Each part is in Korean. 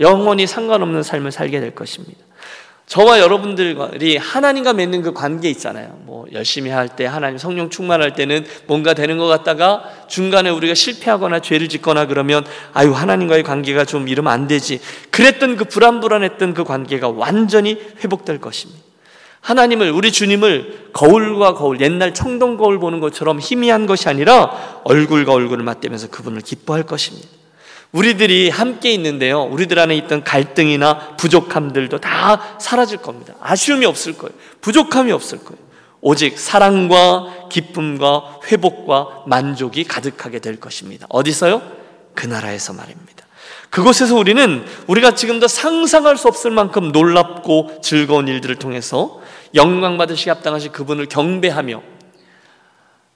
영원히 상관없는 삶을 살게 될 것입니다. 저와 여러분들이 하나님과 맺는 그 관계 있잖아요. 뭐 열심히 할 때 하나님 성령 충만할 때는 뭔가 되는 것 같다가 중간에 우리가 실패하거나 죄를 짓거나 그러면 아유 하나님과의 관계가 좀 이러면 안 되지. 그랬던 그 불안불안했던 그 관계가 완전히 회복될 것입니다. 하나님을 우리 주님을 거울과 거울 옛날 청동 거울 보는 것처럼 희미한 것이 아니라 얼굴과 얼굴을 맞대면서 그분을 기뻐할 것입니다. 우리들이 함께 있는데요. 우리들 안에 있던 갈등이나 부족함들도 다 사라질 겁니다. 아쉬움이 없을 거예요. 부족함이 없을 거예요. 오직 사랑과 기쁨과 회복과 만족이 가득하게 될 것입니다. 어디서요? 그 나라에서 말입니다. 그곳에서 우리는 우리가 지금도 상상할 수 없을 만큼 놀랍고 즐거운 일들을 통해서 영광 받으시 합당하신 그분을 경배하며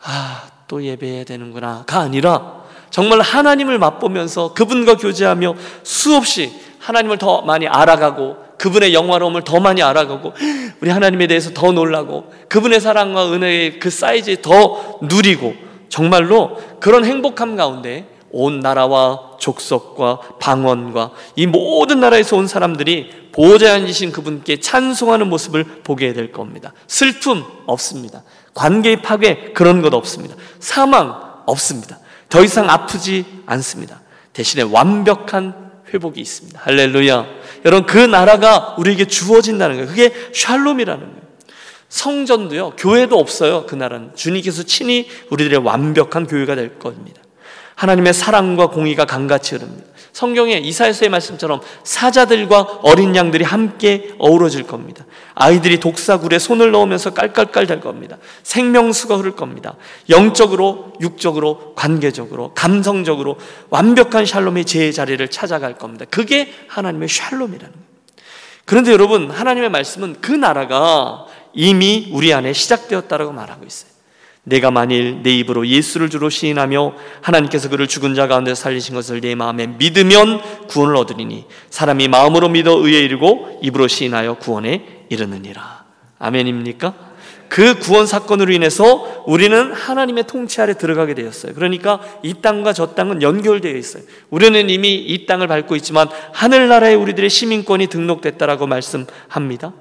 아, 또 예배해야 되는구나가 아니라 정말 하나님을 맛보면서 그분과 교제하며 수없이 하나님을 더 많이 알아가고 그분의 영화로움을 더 많이 알아가고 우리 하나님에 대해서 더 놀라고 그분의 사랑과 은혜의 그 사이즈에 더 누리고 정말로 그런 행복함 가운데 온 나라와 족속과 방언과 이 모든 나라에서 온 사람들이 보호자 앉으신 그분께 찬송하는 모습을 보게 될 겁니다. 슬픔 없습니다. 관계의 파괴 그런 것 없습니다. 사망 없습니다. 더 이상 아프지 않습니다. 대신에 완벽한 회복이 있습니다. 할렐루야. 여러분, 그 나라가 우리에게 주어진다는 거예요. 그게 샬롬이라는 거예요. 성전도요, 교회도 없어요. 그 나라는. 주님께서 친히 우리들의 완벽한 교회가 될 겁니다. 하나님의 사랑과 공의가 강같이 흐릅니다. 성경에 이사야서의 말씀처럼 사자들과 어린 양들이 함께 어우러질 겁니다. 아이들이 독사굴에 손을 넣으면서 깔깔깔 될 겁니다. 생명수가 흐를 겁니다. 영적으로, 육적으로, 관계적으로, 감성적으로 완벽한 샬롬의 제 자리를 찾아갈 겁니다. 그게 하나님의 샬롬이라는 거예요. 그런데 여러분, 하나님의 말씀은 그 나라가 이미 우리 안에 시작되었다라고 말하고 있어요. 내가 만일 내 입으로 예수를 주로 시인하며 하나님께서 그를 죽은 자 가운데 살리신 것을 내 마음에 믿으면 구원을 얻으리니 사람이 마음으로 믿어 의에 이르고 입으로 시인하여 구원에 이르느니라. 아멘입니까? 그 구원 사건으로 인해서 우리는 하나님의 통치 아래 들어가게 되었어요. 그러니까 이 땅과 저 땅은 연결되어 있어요. 우리는 이미 이 땅을 밟고 있지만 하늘나라에 우리들의 시민권이 등록됐다라고 말씀합니다.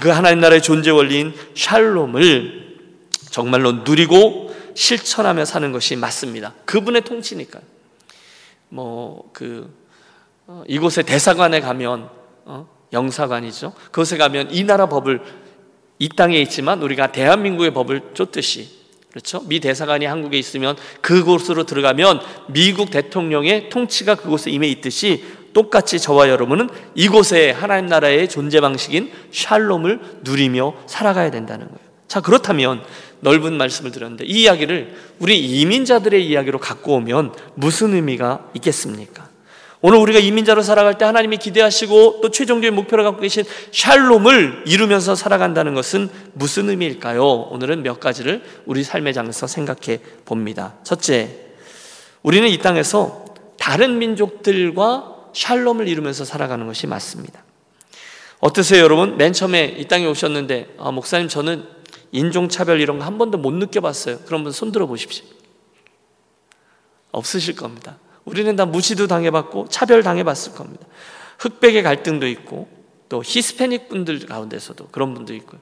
그 하나님 나라의 존재 원리인 샬롬을 정말로 누리고 실천하며 사는 것이 맞습니다. 그분의 통치니까. 뭐 그 어, 이곳에 대사관에 가면 어, 영사관이죠. 그곳에 가면 이 나라 법을 이 땅에 있지만 우리가 대한민국의 법을 쫓듯이 그렇죠? 미 대사관이 한국에 있으면 그곳으로 들어가면 미국 대통령의 통치가 그곳에 임해 있듯이 똑같이 저와 여러분은 이곳에 하나님 나라의 존재 방식인 샬롬을 누리며 살아가야 된다는 거예요. 자, 그렇다면 넓은 말씀을 드렸는데 이 이야기를 우리 이민자들의 이야기로 갖고 오면 무슨 의미가 있겠습니까? 오늘 우리가 이민자로 살아갈 때 하나님이 기대하시고 또 최종적인 목표를 갖고 계신 샬롬을 이루면서 살아간다는 것은 무슨 의미일까요? 오늘은 몇 가지를 우리 삶의 장에서 생각해 봅니다. 첫째, 우리는 이 땅에서 다른 민족들과 샬롬을 이루면서 살아가는 것이 맞습니다. 어떠세요, 여러분? 맨 처음에 이 땅에 오셨는데, 아, 목사님, 저는 인종차별 이런 거 한 번도 못 느껴봤어요. 그런 분 손들어 보십시오. 없으실 겁니다. 우리는 다 무시도 당해봤고 차별 당해봤을 겁니다. 흑백의 갈등도 있고 또 히스패닉 분들 가운데서도 그런 분도 있고요.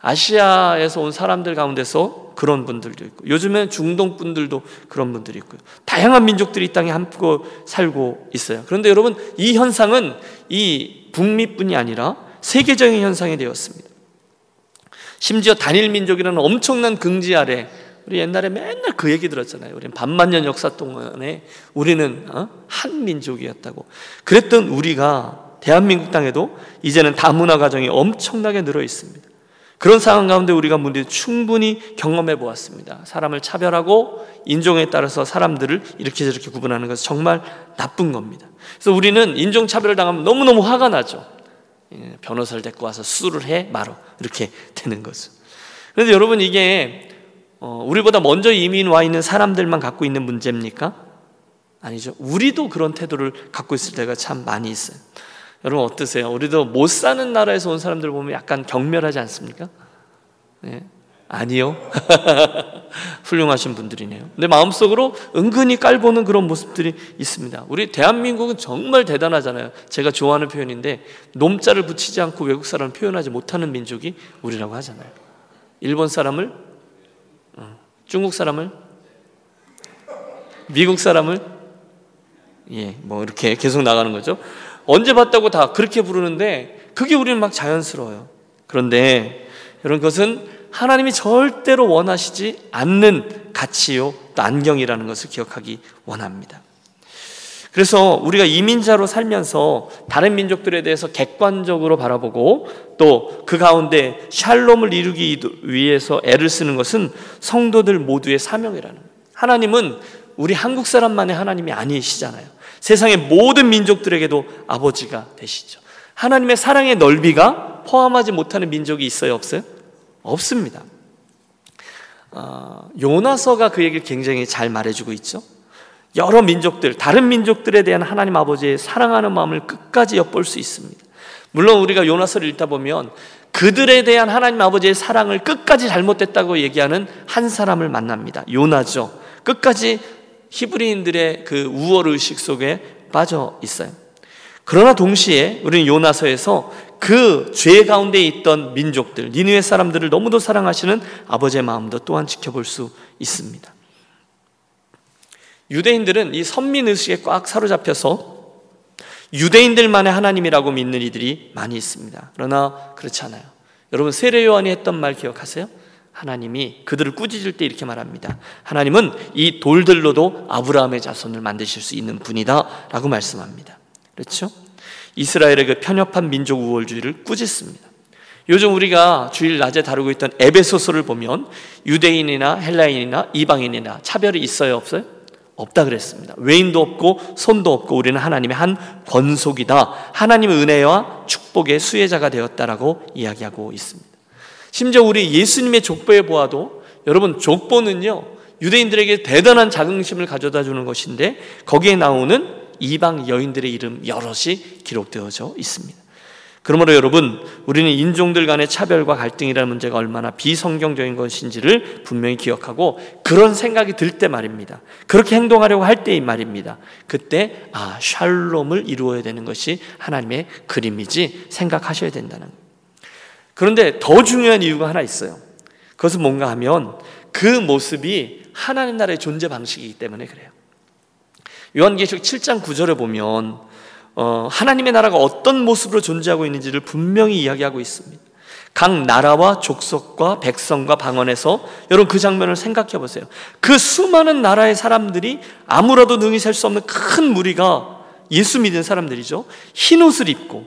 아시아에서 온 사람들 가운데서 그런 분들도 있고 요즘엔 중동 분들도 그런 분들이 있고요. 다양한 민족들이 이 땅에 함께 살고 있어요. 그런데 여러분 이 현상은 이 북미뿐이 아니라 세계적인 현상이 되었습니다. 심지어 단일 민족이라는 엄청난 긍지 아래 우리 옛날에 맨날 그 얘기 들었잖아요. 우리는 반만 년 역사 동안에 우리는 어? 한 민족이었다고. 그랬던 우리가 대한민국 땅에도 이제는 다문화 가정이 엄청나게 늘어 있습니다. 그런 상황 가운데 우리가 문제 충분히 경험해 보았습니다. 사람을 차별하고 인종에 따라서 사람들을 이렇게 저렇게 구분하는 것은 정말 나쁜 겁니다. 그래서 우리는 인종 차별을 당하면 너무너무 화가 나죠. 예, 변호사를 데리고 와서 수를 해 말어 이렇게 되는 거죠. 그런데 여러분 이게 어, 우리보다 먼저 이민 와 있는 사람들만 갖고 있는 문제입니까? 아니죠. 우리도 그런 태도를 갖고 있을 때가 참 많이 있어요. 여러분 어떠세요? 우리도 못 사는 나라에서 온 사람들 보면 약간 경멸하지 않습니까? 네. 아니요. 훌륭하신 분들이네요. 근데 마음속으로 은근히 깔보는 그런 모습들이 있습니다. 우리 대한민국은 정말 대단하잖아요. 제가 좋아하는 표현인데 놈자를 붙이지 않고 외국 사람을 표현하지 못하는 민족이 우리라고 하잖아요. 일본 사람을 어, 중국 사람을 미국 사람을 예, 뭐 이렇게 계속 나가는 거죠. 언제 봤다고 다 그렇게 부르는데 그게 우리는 막 자연스러워요. 그런데 이런 것은 하나님이 절대로 원하시지 않는 가치요 또 안경이라는 것을 기억하기 원합니다. 그래서 우리가 이민자로 살면서 다른 민족들에 대해서 객관적으로 바라보고 또 그 가운데 샬롬을 이루기 위해서 애를 쓰는 것은 성도들 모두의 사명이라는 거예요. 하나님은 우리 한국 사람만의 하나님이 아니시잖아요. 세상의 모든 민족들에게도 아버지가 되시죠. 하나님의 사랑의 넓이가 포함하지 못하는 민족이 있어요, 없어요? 없습니다. 어, 요나서가 그 얘기를 굉장히 잘 말해주고 있죠. 여러 민족들, 다른 민족들에 대한 하나님 아버지의 사랑하는 마음을 끝까지 엿볼 수 있습니다. 물론 우리가 요나서를 읽다 보면 그들에 대한 하나님 아버지의 사랑을 끝까지 잘못됐다고 얘기하는 한 사람을 만납니다. 요나죠. 끝까지 히브리인들의 그 우월 의식 속에 빠져 있어요. 그러나 동시에 우리는 요나서에서 그 죄 가운데 있던 민족들, 니누의 사람들을 너무도 사랑하시는 아버지의 마음도 또한 지켜볼 수 있습니다. 유대인들은 이 선민 의식에 꽉 사로잡혀서 유대인들만의 하나님이라고 믿는 이들이 많이 있습니다. 그러나 그렇지 않아요. 여러분 세례 요한이 했던 말 기억하세요? 하나님이 그들을 꾸짖을 때 이렇게 말합니다. 하나님은 이 돌들로도 아브라함의 자손을 만드실 수 있는 분이다라고 말씀합니다. 그렇죠? 이스라엘의 그 편협한 민족 우월주의를 꾸짖습니다. 요즘 우리가 주일 낮에 다루고 있던 에베소서를 보면 유대인이나 헬라인이나 이방인이나 차별이 있어요, 없어요? 없다 그랬습니다. 외인도 없고 손도 없고 우리는 하나님의 한 권속이다. 하나님의 은혜와 축복의 수혜자가 되었다라고 이야기하고 있습니다. 심지어 우리 예수님의 족보에 보아도 여러분 족보는요 유대인들에게 대단한 자긍심을 가져다 주는 것인데 거기에 나오는 이방 여인들의 이름 여럿이 기록되어져 있습니다. 그러므로 여러분, 우리는 인종들 간의 차별과 갈등이라는 문제가 얼마나 비성경적인 것인지를 분명히 기억하고 그런 생각이 들 때 말입니다. 그렇게 행동하려고 할 때인 말입니다. 그때 아, 샬롬을 이루어야 되는 것이 하나님의 그림이지 생각하셔야 된다는. 그런데 더 중요한 이유가 하나 있어요. 그것은 뭔가 하면 그 모습이 하나님 나라의 존재 방식이기 때문에 그래요. 요한계시록 7장 9절에 보면 어, 하나님의 나라가 어떤 모습으로 존재하고 있는지를 분명히 이야기하고 있습니다. 각 나라와 족속과 백성과 방언에서 여러분 그 장면을 생각해 보세요. 그 수많은 나라의 사람들이 아무라도 능히 셀 수 없는 큰 무리가 예수 믿는 사람들이죠. 흰 옷을 입고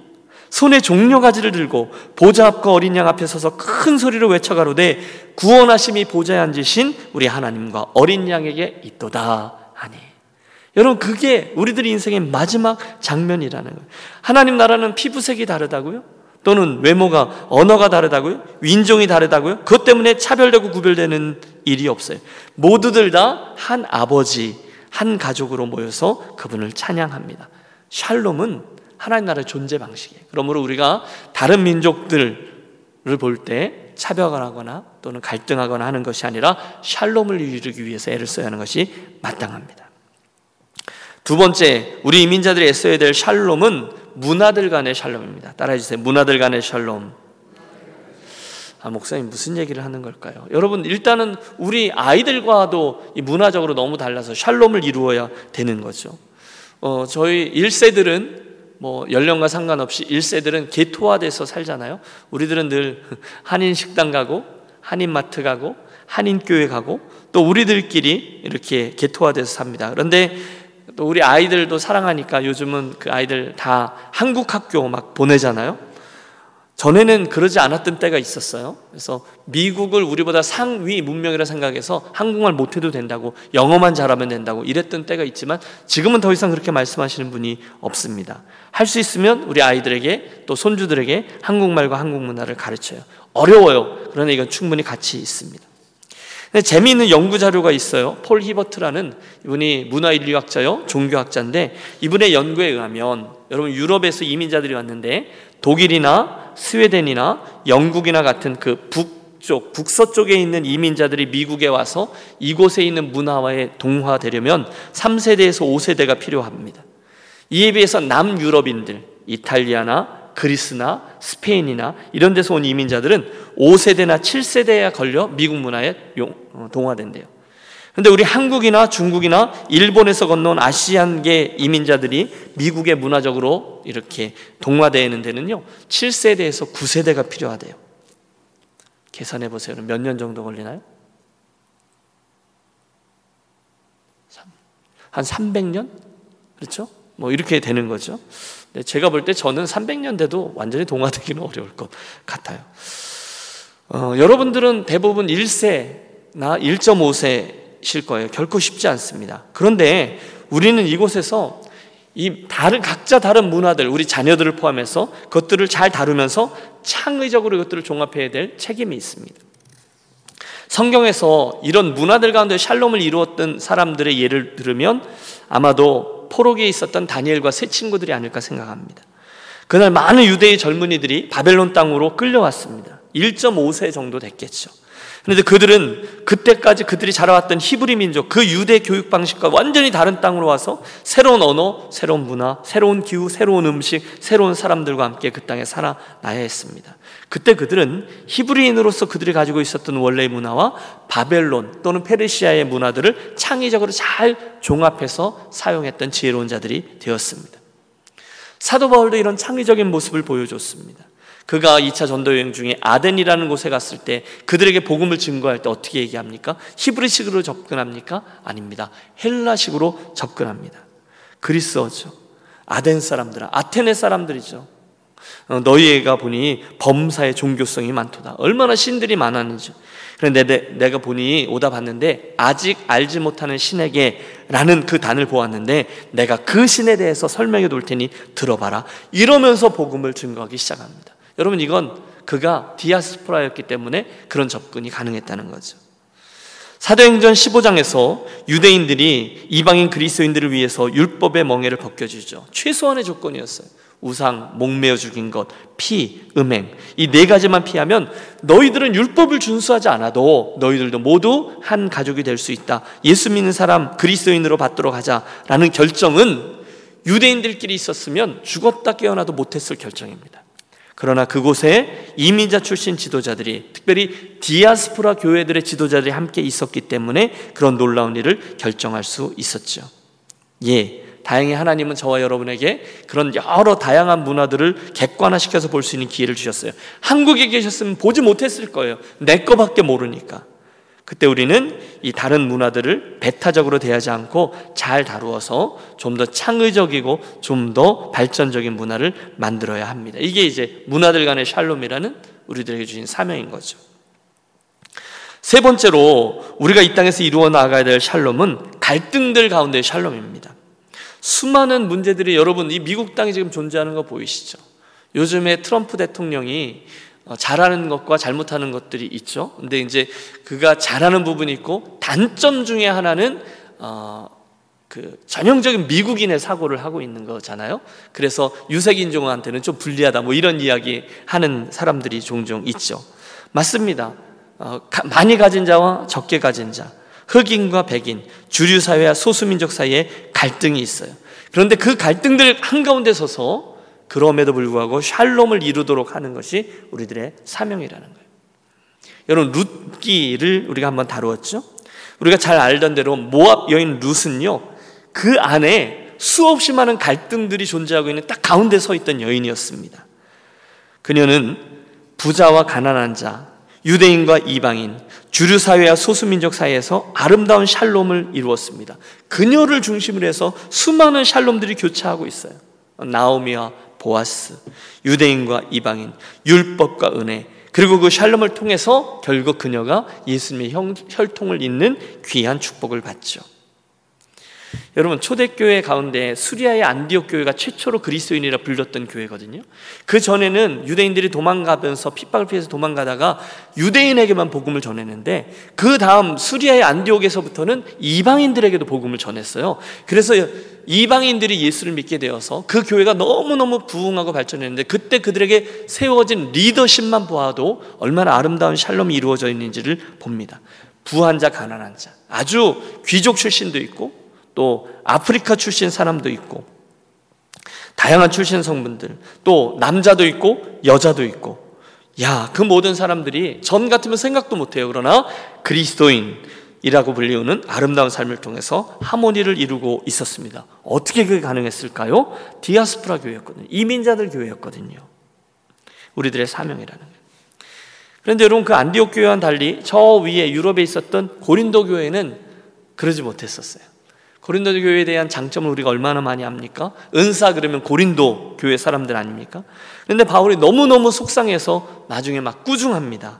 손에 종려 가지를 들고 보좌 앞과 어린 양 앞에 서서 큰 소리로 외쳐 가로되 구원하심이 보좌에 앉으신 우리 하나님과 어린 양에게 있도다 여러분 그게 우리들 인생의 마지막 장면이라는 거예요. 하나님 나라는 피부색이 다르다고요? 또는 외모가 언어가 다르다고요? 윈종이 다르다고요? 그것 때문에 차별되고 구별되는 일이 없어요. 모두들 다 한 아버지, 한 가족으로 모여서 그분을 찬양합니다. 샬롬은 하나님 나라의 존재 방식이에요. 그러므로 우리가 다른 민족들을 볼 때 차별하거나 또는 갈등하거나 하는 것이 아니라 샬롬을 이루기 위해서 애를 써야 하는 것이 마땅합니다. 두 번째, 우리 이민자들이 애써야 될 샬롬은 문화들 간의 샬롬입니다. 따라해 주세요. 문화들 간의 샬롬. 아, 목사님 무슨 얘기를 하는 걸까요? 여러분, 일단은 우리 아이들과도 문화적으로 너무 달라서 샬롬을 이루어야 되는 거죠. 어, 저희 1세들은 뭐 연령과 상관없이 1세들은 개토화돼서 살잖아요. 우리들은 늘 한인 식당 가고 한인 마트 가고 한인 교회 가고 또 우리들끼리 이렇게 개토화돼서 삽니다. 그런데 또 우리 아이들도 사랑하니까 요즘은 그 아이들 다 한국 학교 막 보내잖아요. 전에는 그러지 않았던 때가 있었어요. 그래서 미국을 우리보다 상위 문명이라 생각해서 한국말 못해도 된다고 영어만 잘하면 된다고 이랬던 때가 있지만 지금은 더 이상 그렇게 말씀하시는 분이 없습니다. 할 수 있으면 우리 아이들에게 또 손주들에게 한국말과 한국 문화를 가르쳐요. 어려워요. 그러나 이건 충분히 가치 있습니다. 재미있는 연구 자료가 있어요. 폴 히버트라는 이분이 문화인류학자요, 종교학자인데 이분의 연구에 의하면 여러분 유럽에서 이민자들이 왔는데 독일이나 스웨덴이나 영국이나 같은 그북 북쪽, 북서쪽에 있는 이민자들이 미국에 와서 이곳에 있는 문화와에 동화되려면 3세대에서 5세대가 필요합니다. 이에 비해서 남유럽인들, 이탈리아나 그리스나 스페인이나 이런 데서 온 이민자들은 5세대나 7세대에 걸려 미국 문화에 어, 동화된대요. 근데 우리 한국이나 중국이나 일본에서 건너온 아시안계 이민자들이 미국의 문화적으로 이렇게 동화되는 데는요, 7세대에서 9세대가 필요하대요. 계산해 보세요. 몇 년 정도 걸리나요? 한 300년? 그렇죠? 뭐 이렇게 되는 거죠. 제가 볼 때 저는 300년 돼도 완전히 동화되기는 어려울 것 같아요. 어, 여러분들은 대부분 1세나 1.5세실 거예요. 결코 쉽지 않습니다. 그런데 우리는 이곳에서 이 다른 각자 다른 문화들 우리 자녀들을 포함해서 그것들을 잘 다루면서 창의적으로 이것들을 종합해야 될 책임이 있습니다. 성경에서 이런 문화들 가운데 샬롬을 이루었던 사람들의 예를 들으면 아마도 포로기에 있었던 다니엘과 세 친구들이 아닐까 생각합니다. 그날 많은 유대의 젊은이들이 바벨론 땅으로 끌려왔습니다. 1.5세 정도 됐겠죠. 그런데 그들은 그때까지 그들이 자라왔던 히브리 민족, 그 유대 교육 방식과 완전히 다른 땅으로 와서 새로운 언어, 새로운 문화, 새로운 기후, 새로운 음식, 새로운 사람들과 함께 그 땅에 살아나야 했습니다. 그때 그들은 히브리인으로서 그들이 가지고 있었던 원래의 문화와 바벨론 또는 페르시아의 문화들을 창의적으로 잘 종합해서 사용했던 지혜로운 자들이 되었습니다. 사도 바울도 이런 창의적인 모습을 보여줬습니다. 그가 2차 전도 여행 중에 아덴이라는 곳에 갔을 때 그들에게 복음을 증거할 때 어떻게 얘기합니까? 히브리식으로 접근합니까? 아닙니다. 헬라식으로 접근합니다. 그리스어죠. 아덴 사람들, 아테네 사람들이죠. 어, 너희가 보니 범사의 종교성이 많도다. 얼마나 신들이 많았는지. 그런데 내 가 보니 오다 봤는데 아직 알지 못하는 신에게라는 그 단을 보았는데 내가 그 신에 대해서 설명해 둘 테니 들어봐라. 이러면서 복음을 증거하기 시작합니다. 여러분 이건 그가 디아스포라였기 때문에 그런 접근이 가능했다는 거죠. 사도행전 15장에서 유대인들이 이방인 그리스도인들을 위해서 율법의 멍에를 벗겨주죠. 최소한의 조건이었어요. 우상, 목매어 죽인 것, 피, 음행. 이 네 가지만 피하면 너희들은 율법을 준수하지 않아도 너희들도 모두 한 가족이 될 수 있다. 예수 믿는 사람 그리스도인으로 받도록 하자라는 결정은 유대인들끼리 있었으면 죽었다 깨어나도 못했을 결정입니다. 그러나 그곳에 이민자 출신 지도자들이 특별히 디아스포라 교회들의 지도자들이 함께 있었기 때문에 그런 놀라운 일을 결정할 수 있었죠. 예. 다행히 하나님은 저와 여러분에게 그런 여러 다양한 문화들을 객관화시켜서 볼 수 있는 기회를 주셨어요. 한국에 계셨으면 보지 못했을 거예요. 내 거밖에 모르니까. 그때 우리는 이 다른 문화들을 배타적으로 대하지 않고 잘 다루어서 좀 더 창의적이고 좀 더 발전적인 문화를 만들어야 합니다. 이게 이제 문화들 간의 샬롬이라는 우리들에게 주신 사명인 거죠. 세 번째로 우리가 이 땅에서 이루어 나가야 될 샬롬은 갈등들 가운데의 샬롬입니다. 수많은 문제들이 여러분 이 미국 땅이 지금 존재하는 거 보이시죠? 요즘에 트럼프 대통령이 어, 잘하는 것과 잘못하는 것들이 있죠. 근데 이제 그가 잘하는 부분이 있고 단점 중에 하나는 어, 그 전형적인 미국인의 사고를 하고 있는 거잖아요. 그래서 유색인종한테는 좀 불리하다 뭐 이런 이야기 하는 사람들이 종종 있죠. 맞습니다. 어, 가, 많이 가진 자와 적게 가진 자, 흑인과 백인, 주류 사회와 소수민족 사이에 갈등이 있어요. 그런데 그 갈등들 한가운데 서서 그럼에도 불구하고 샬롬을 이루도록 하는 것이 우리들의 사명이라는 거예요. 여러분 룻기를 우리가 한번 다루었죠. 우리가 잘 알던 대로 모압 여인 룻은요 그 안에 수없이 많은 갈등들이 존재하고 있는 딱 가운데 서 있던 여인이었습니다. 그녀는 부자와 가난한 자, 유대인과 이방인, 주류 사회와 소수 민족 사이에서 아름다운 샬롬을 이루었습니다. 그녀를 중심으로 해서 수많은 샬롬들이 교차하고 있어요. 나오미와 보아스, 유대인과 이방인, 율법과 은혜, 그리고 그 샬롬을 통해서 결국 그녀가 예수님의 혈통을 잇는 귀한 축복을 받죠. 여러분 초대교회 가운데 수리아의 안디옥 교회가 최초로 그리스도인이라 불렸던 교회거든요. 그 전에는 유대인들이 도망가면서 핍박을 피해서 도망가다가 유대인에게만 복음을 전했는데 그 다음 수리아의 안디옥에서부터는 이방인들에게도 복음을 전했어요. 그래서 이방인들이 예수를 믿게 되어서 그 교회가 너무너무 부흥하고 발전했는데 그때 그들에게 세워진 리더십만 보아도 얼마나 아름다운 샬롬이 이루어져 있는지를 봅니다. 부한 자, 가난한 자. 아주 귀족 출신도 있고 또 아프리카 출신 사람도 있고 다양한 출신 성분들 또 남자도 있고 여자도 있고 야, 그 모든 사람들이 전 같으면 생각도 못 해요. 그러나 그리스도인이라고 불리우는 아름다운 삶을 통해서 하모니를 이루고 있었습니다. 어떻게 그게 가능했을까요? 디아스프라 교회였거든요. 이민자들 교회였거든요. 우리들의 사명이라는 거예요. 그런데 여러분 그 안디옥 교회와는 달리 저 위에 유럽에 있었던 고린도 교회는 그러지 못했었어요. 고린도 교회에 대한 장점을 우리가 얼마나 많이 압니까? 은사 그러면 고린도 교회 사람들 아닙니까? 그런데 바울이 너무너무 속상해서 나중에 막 꾸중합니다.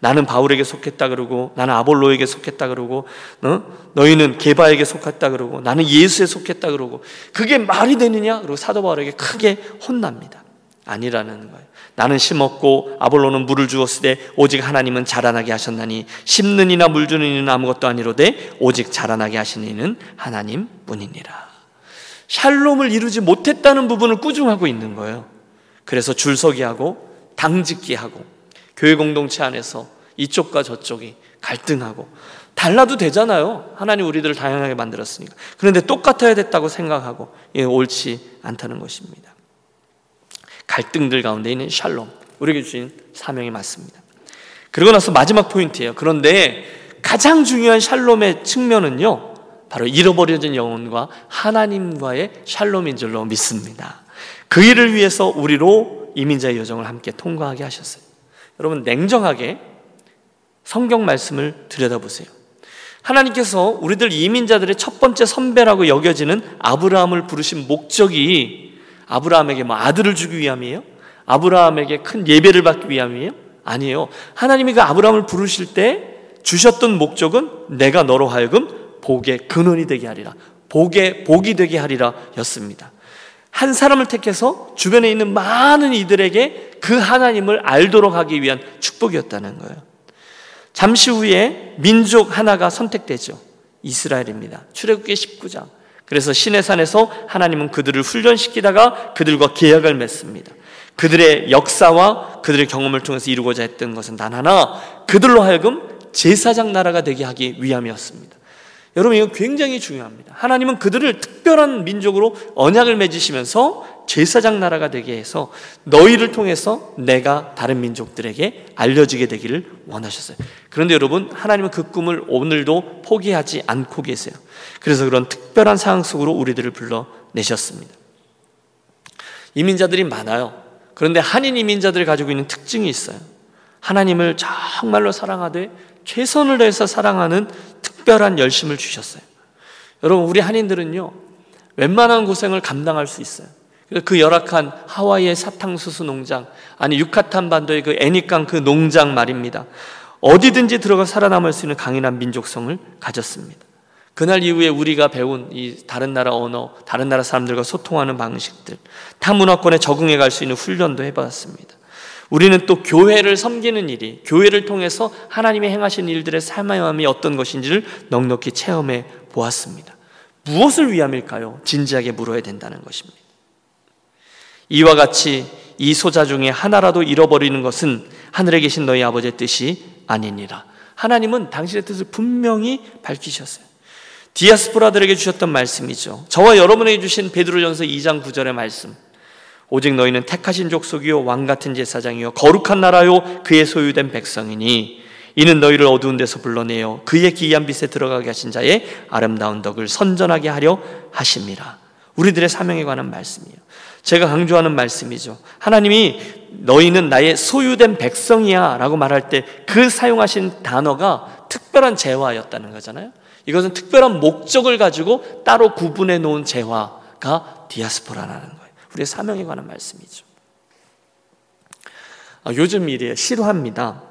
나는 바울에게 속했다 그러고 나는 아볼로에게 속했다 그러고 어? 너희는 게바에게 속했다 그러고 나는 예수에 속했다 그러고 그게 말이 되느냐? 그리고 사도 바울에게 크게 혼납니다. 아니라는 거예요. 나는 심었고 아볼로는 물을 주었을 때 오직 하나님은 자라나게 하셨나니 심는 이나 물 주는 이는 아무것도 아니로되 오직 자라나게 하시는 이는 하나님 뿐이니라. 샬롬을 이루지 못했다는 부분을 꾸중하고 있는 거예요. 그래서 줄서기 하고 당짓기 하고 교회 공동체 안에서 이쪽과 저쪽이 갈등하고 달라도 되잖아요. 하나님 우리들을 다양하게 만들었으니까. 그런데 똑같아야 됐다고 생각하고 예, 옳지 않다는 것입니다. 갈등들 가운데 있는 샬롬 우리에게 주신 사명이 맞습니다. 그러고 나서 마지막 포인트예요. 그런데 가장 중요한 샬롬의 측면은요. 바로 잃어버려진 영혼과 하나님과의 샬롬인 줄로 믿습니다. 그 일을 위해서 우리로 이민자의 여정을 함께 통과하게 하셨어요. 여러분 냉정하게 성경 말씀을 들여다보세요. 하나님께서 우리들 이민자들의 첫 번째 선배라고 여겨지는 아브라함을 부르신 목적이 아브라함에게 뭐 아들을 주기 위함이에요? 아브라함에게 큰 예배를 받기 위함이에요? 아니에요. 하나님이 그 아브라함을 부르실 때 주셨던 목적은 내가 너로 하여금 복의 근원이 되게 하리라. 복의 복이 되게 하리라 였습니다. 한 사람을 택해서 주변에 있는 많은 이들에게 그 하나님을 알도록 하기 위한 축복이었다는 거예요. 잠시 후에 민족 하나가 선택되죠. 이스라엘입니다. 출애굽기 19장. 그래서 시내산에서 하나님은 그들을 훈련시키다가 그들과 계약을 맺습니다. 그들의 역사와 그들의 경험을 통해서 이루고자 했던 것은 단 하나, 그들로 하여금 제사장 나라가 되게 하기 위함이었습니다. 여러분 이거 굉장히 중요합니다. 하나님은 그들을 특별한 민족으로 언약을 맺으시면서 제사장 나라가 되게 해서 너희를 통해서 내가 다른 민족들에게 알려지게 되기를 원하셨어요. 그런데 여러분 하나님은 그 꿈을 오늘도 포기하지 않고 계세요. 그래서 그런 특별한 상황 속으로 우리들을 불러내셨습니다. 이민자들이 많아요. 그런데 한인 이민자들이 가지고 있는 특징이 있어요. 하나님을 정말로 사랑하되 최선을 다해서 사랑하는 특별한 열심을 주셨어요. 여러분, 우리 한인들은요, 웬만한 고생을 감당할 수 있어요. 그 열악한 하와이의 사탕수수 농장, 아니 유카탄 반도의 그 애니강 그 농장 말입니다. 어디든지 들어가 살아남을 수 있는 강인한 민족성을 가졌습니다. 그날 이후에 우리가 배운 이 다른 나라 언어, 다른 나라 사람들과 소통하는 방식들, 타 문화권에 적응해 갈 수 있는 훈련도 해봤습니다. 우리는 또 교회를 섬기는 일이 교회를 통해서 하나님이 행하신 일들의 사명함이 어떤 것인지를 넉넉히 체험해 보았습니다. 무엇을 위함일까요? 진지하게 물어야 된다는 것입니다. 이와 같이 이 소자 중에 하나라도 잃어버리는 것은 하늘에 계신 너희 아버지의 뜻이 아니니라. 하나님은 당신의 뜻을 분명히 밝히셨어요. 디아스포라들에게 주셨던 말씀이죠. 저와 여러분에게 주신 베드로전서 2장 9절의 말씀. 오직 너희는 택하신 족속이요 왕 같은 제사장이요 거룩한 나라요 그의 소유된 백성이니 이는 너희를 어두운 데서 불러내어 그의 기이한 빛에 들어가게 하신 자의 아름다운 덕을 선전하게 하려 하심이라. 우리들의 사명에 관한 말씀이에요. 제가 강조하는 말씀이죠. 하나님이 너희는 나의 소유된 백성이야 라고 말할 때 그 사용하신 단어가 특별한 재화였다는 거잖아요. 이것은 특별한 목적을 가지고 따로 구분해 놓은 재화가 디아스포라라는 거예요. 우리의 사명에 관한 말씀이죠. 아, 요즘 일이에요. 실화입니다.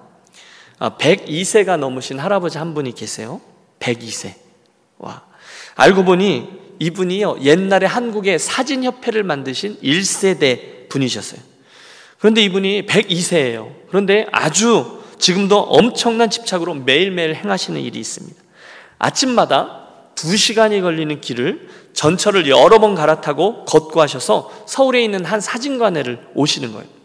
102세가 아, 넘으신 할아버지 한 분이 계세요. 102세. 와. 알고 보니 이분이요 옛날에 한국의 사진협회를 만드신 1세대 분이셨어요. 그런데 이분이 102세예요. 그런데 아주 지금도 엄청난 집착으로 매일매일 행하시는 일이 있습니다. 아침마다 2시간이 걸리는 길을 전철을 여러 번 갈아타고 걷고 하셔서 서울에 있는 한 사진관에를 오시는 거예요.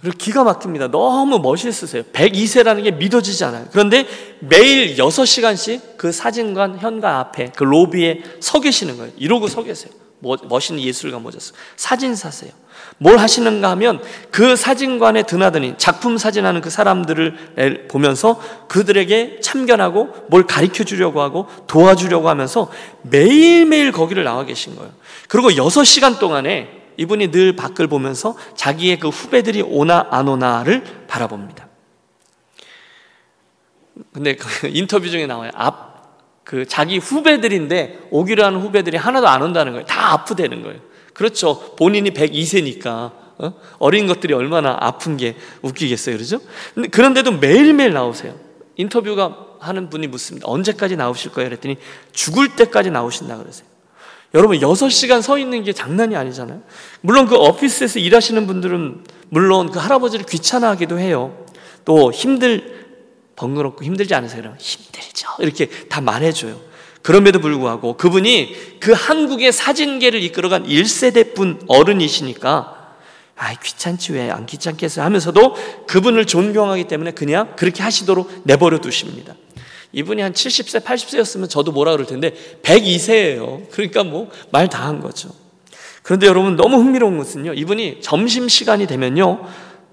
그리고 기가 막힙니다. 너무 멋있으세요. 102세라는 게 믿어지지 않아요. 그런데 매일 6시간씩 그 사진관 현관 앞에 그 로비에 서 계시는 거예요. 이러고 서 계세요. 멋있는 예술가 모자서 사진 사세요. 뭘 하시는가 하면 그 사진관에 드나드니 작품 사진하는 그 사람들을 보면서 그들에게 참견하고 뭘 가르쳐 주려고 하고 도와주려고 하면서 매일매일 거기를 나와 계신 거예요. 그리고 6시간 동안에 이분이 늘 밖을 보면서 자기의 그 후배들이 오나 안 오나를 바라봅니다. 근데 그 인터뷰 중에 나와요. 앞, 그 자기 후배들인데 오기로 하는 후배들이 하나도 안 온다는 거예요. 다 아프대는 거예요. 그렇죠. 본인이 102세니까 어? 린 것들이 얼마나 아픈 게 웃기겠어요. 근데 그런데도 매일매일 나오세요. 인터뷰가 하는 분이 묻습니다. 언제까지 나오실 거예요? 그랬더니 죽을 때까지 나오신다 그러세요. 여러분 6시간 서 있는 게 장난이 아니잖아요. 물론 그 오피스에서 일하시는 분들은 물론 그 할아버지를 귀찮아하기도 해요. 또 힘들 번거롭고 힘들지 않으세요? 그러면 힘들죠. 이렇게 다 말해줘요. 그럼에도 불구하고 그분이 그 한국의 사진계를 이끌어간 1세대 분 어른이시니까 아 귀찮지 왜 안 귀찮겠어요 하면서도 그분을 존경하기 때문에 그냥 그렇게 하시도록 내버려 두십니다. 이분이 한 70세, 80세였으면 저도 뭐라 그럴 텐데 102세예요. 그러니까 뭐 말 다 한 거죠. 그런데 여러분 너무 흥미로운 것은요. 이분이 점심 시간이 되면요.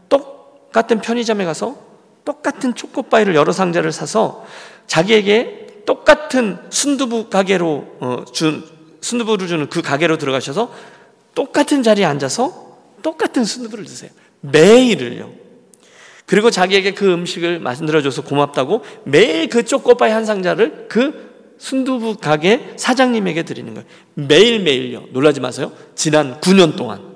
똑같은 편의점에 가서 똑같은 초코바이를 여러 상자를 사서 자기에게 똑같은 순두부 가게로 어, 준 순두부를 주는 그 가게로 들어가셔서 똑같은 자리에 앉아서 똑같은 순두부를 드세요. 매일을요. 그리고 자기에게 그 음식을 만들어줘서 고맙다고 매일 그 초코바이 한 상자를 그 순두부 가게 사장님에게 드리는 거예요. 매일매일요. 놀라지 마세요. 지난 9년 동안.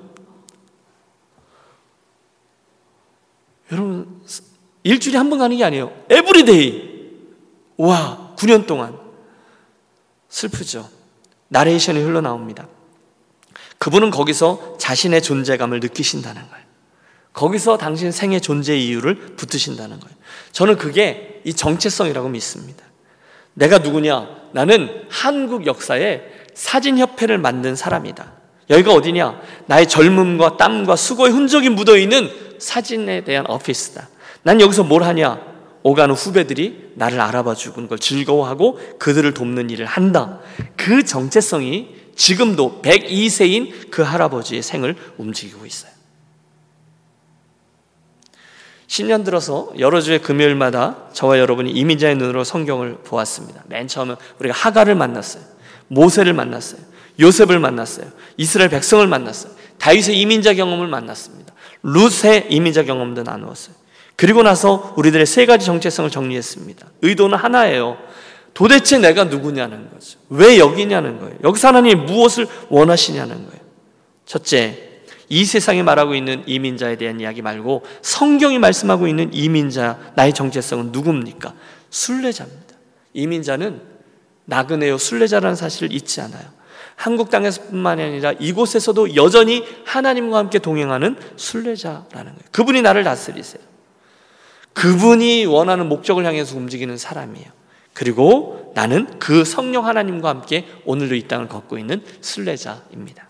여러분, 일주일에 한 번 가는 게 아니에요. every day. 와, 9년 동안. 슬프죠. 나레이션이 흘러나옵니다. 그분은 거기서 자신의 존재감을 느끼신다는 거예요. 거기서 당신 생의 존재 이유를 붙드신다는 거예요. 저는 그게 이 정체성이라고 믿습니다. 내가 누구냐? 나는 한국 역사에 사진협회를 만든 사람이다. 여기가 어디냐? 나의 젊음과 땀과 수고의 흔적이 묻어 있는 사진에 대한 오피스다. 난 여기서 뭘 하냐? 오가는 후배들이 나를 알아봐 주는 걸 즐거워하고 그들을 돕는 일을 한다. 그 정체성이 지금도 102세인 그 할아버지의 생을 움직이고 있어요. 신년 들어서 여러 주의 금요일마다 저와 여러분이 이민자의 눈으로 성경을 보았습니다. 맨 처음에 우리가 하가를 만났어요. 모세를 만났어요. 요셉을 만났어요. 이스라엘 백성을 만났어요. 다윗의 이민자 경험을 만났습니다. 룻의 이민자 경험도 나누었어요. 그리고 나서 우리들의 세 가지 정체성을 정리했습니다. 의도는 하나예요. 도대체 내가 누구냐는 거죠. 왜 여기냐는 거예요. 여기서 하나님 무엇을 원하시냐는 거예요. 첫째, 이 세상에 말하고 있는 이민자에 대한 이야기 말고 성경이 말씀하고 있는 이민자, 나의 정체성은 누굽니까? 순례자입니다. 이민자는 나그네요 순례자라는 사실을 잊지 않아요. 한국 땅에서뿐만이 아니라 이곳에서도 여전히 하나님과 함께 동행하는 순례자라는 거예요. 그분이 나를 다스리세요. 그분이 원하는 목적을 향해서 움직이는 사람이에요. 그리고 나는 그 성령 하나님과 함께 오늘도 이 땅을 걷고 있는 순례자입니다.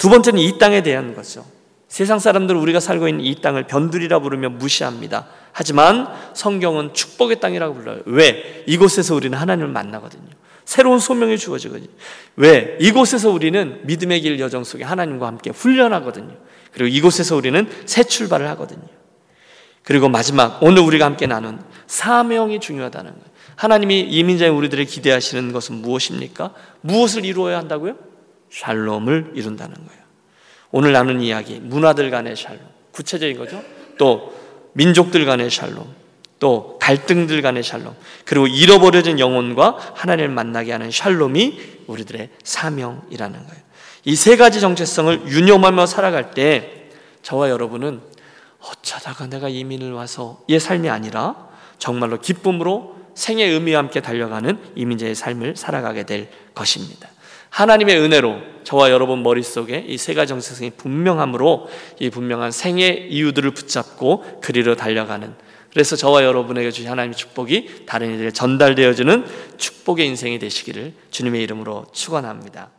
두 번째는 이 땅에 대한 거죠. 세상 사람들은 우리가 살고 있는 이 땅을 변두리라 부르며 무시합니다. 하지만 성경은 축복의 땅이라고 불러요. 왜? 이곳에서 우리는 하나님을 만나거든요. 새로운 소명이 주어지거든요. 왜? 이곳에서 우리는 믿음의 길 여정 속에 하나님과 함께 훈련하거든요. 그리고 이곳에서 우리는 새 출발을 하거든요. 그리고 마지막 오늘 우리가 함께 나눈 사명이 중요하다는 거예요. 하나님이 이민자인 우리들을 기대하시는 것은 무엇입니까? 무엇을 이루어야 한다고요? 샬롬을 이룬다는 거예요. 오늘 나눈 이야기, 문화들 간의 샬롬, 구체적인 거죠. 또 민족들 간의 샬롬, 또 갈등들 간의 샬롬, 그리고 잃어버려진 영혼과 하나님을 만나게 하는 샬롬이 우리들의 사명이라는 거예요. 이 세 가지 정체성을 유념하며 살아갈 때 저와 여러분은 어쩌다가 내가 이민을 와서 의 삶이 아니라 정말로 기쁨으로 생의 의미와 함께 달려가는 이민자의 삶을 살아가게 될 것입니다. 하나님의 은혜로 저와 여러분 머릿속에 이 세 가지 정체성이 분명함으로 이 분명한 생의 이유들을 붙잡고 그리로 달려가는 그래서 저와 여러분에게 주신 하나님의 축복이 다른 이들에게 전달되어지는 축복의 인생이 되시기를 주님의 이름으로 축원합니다.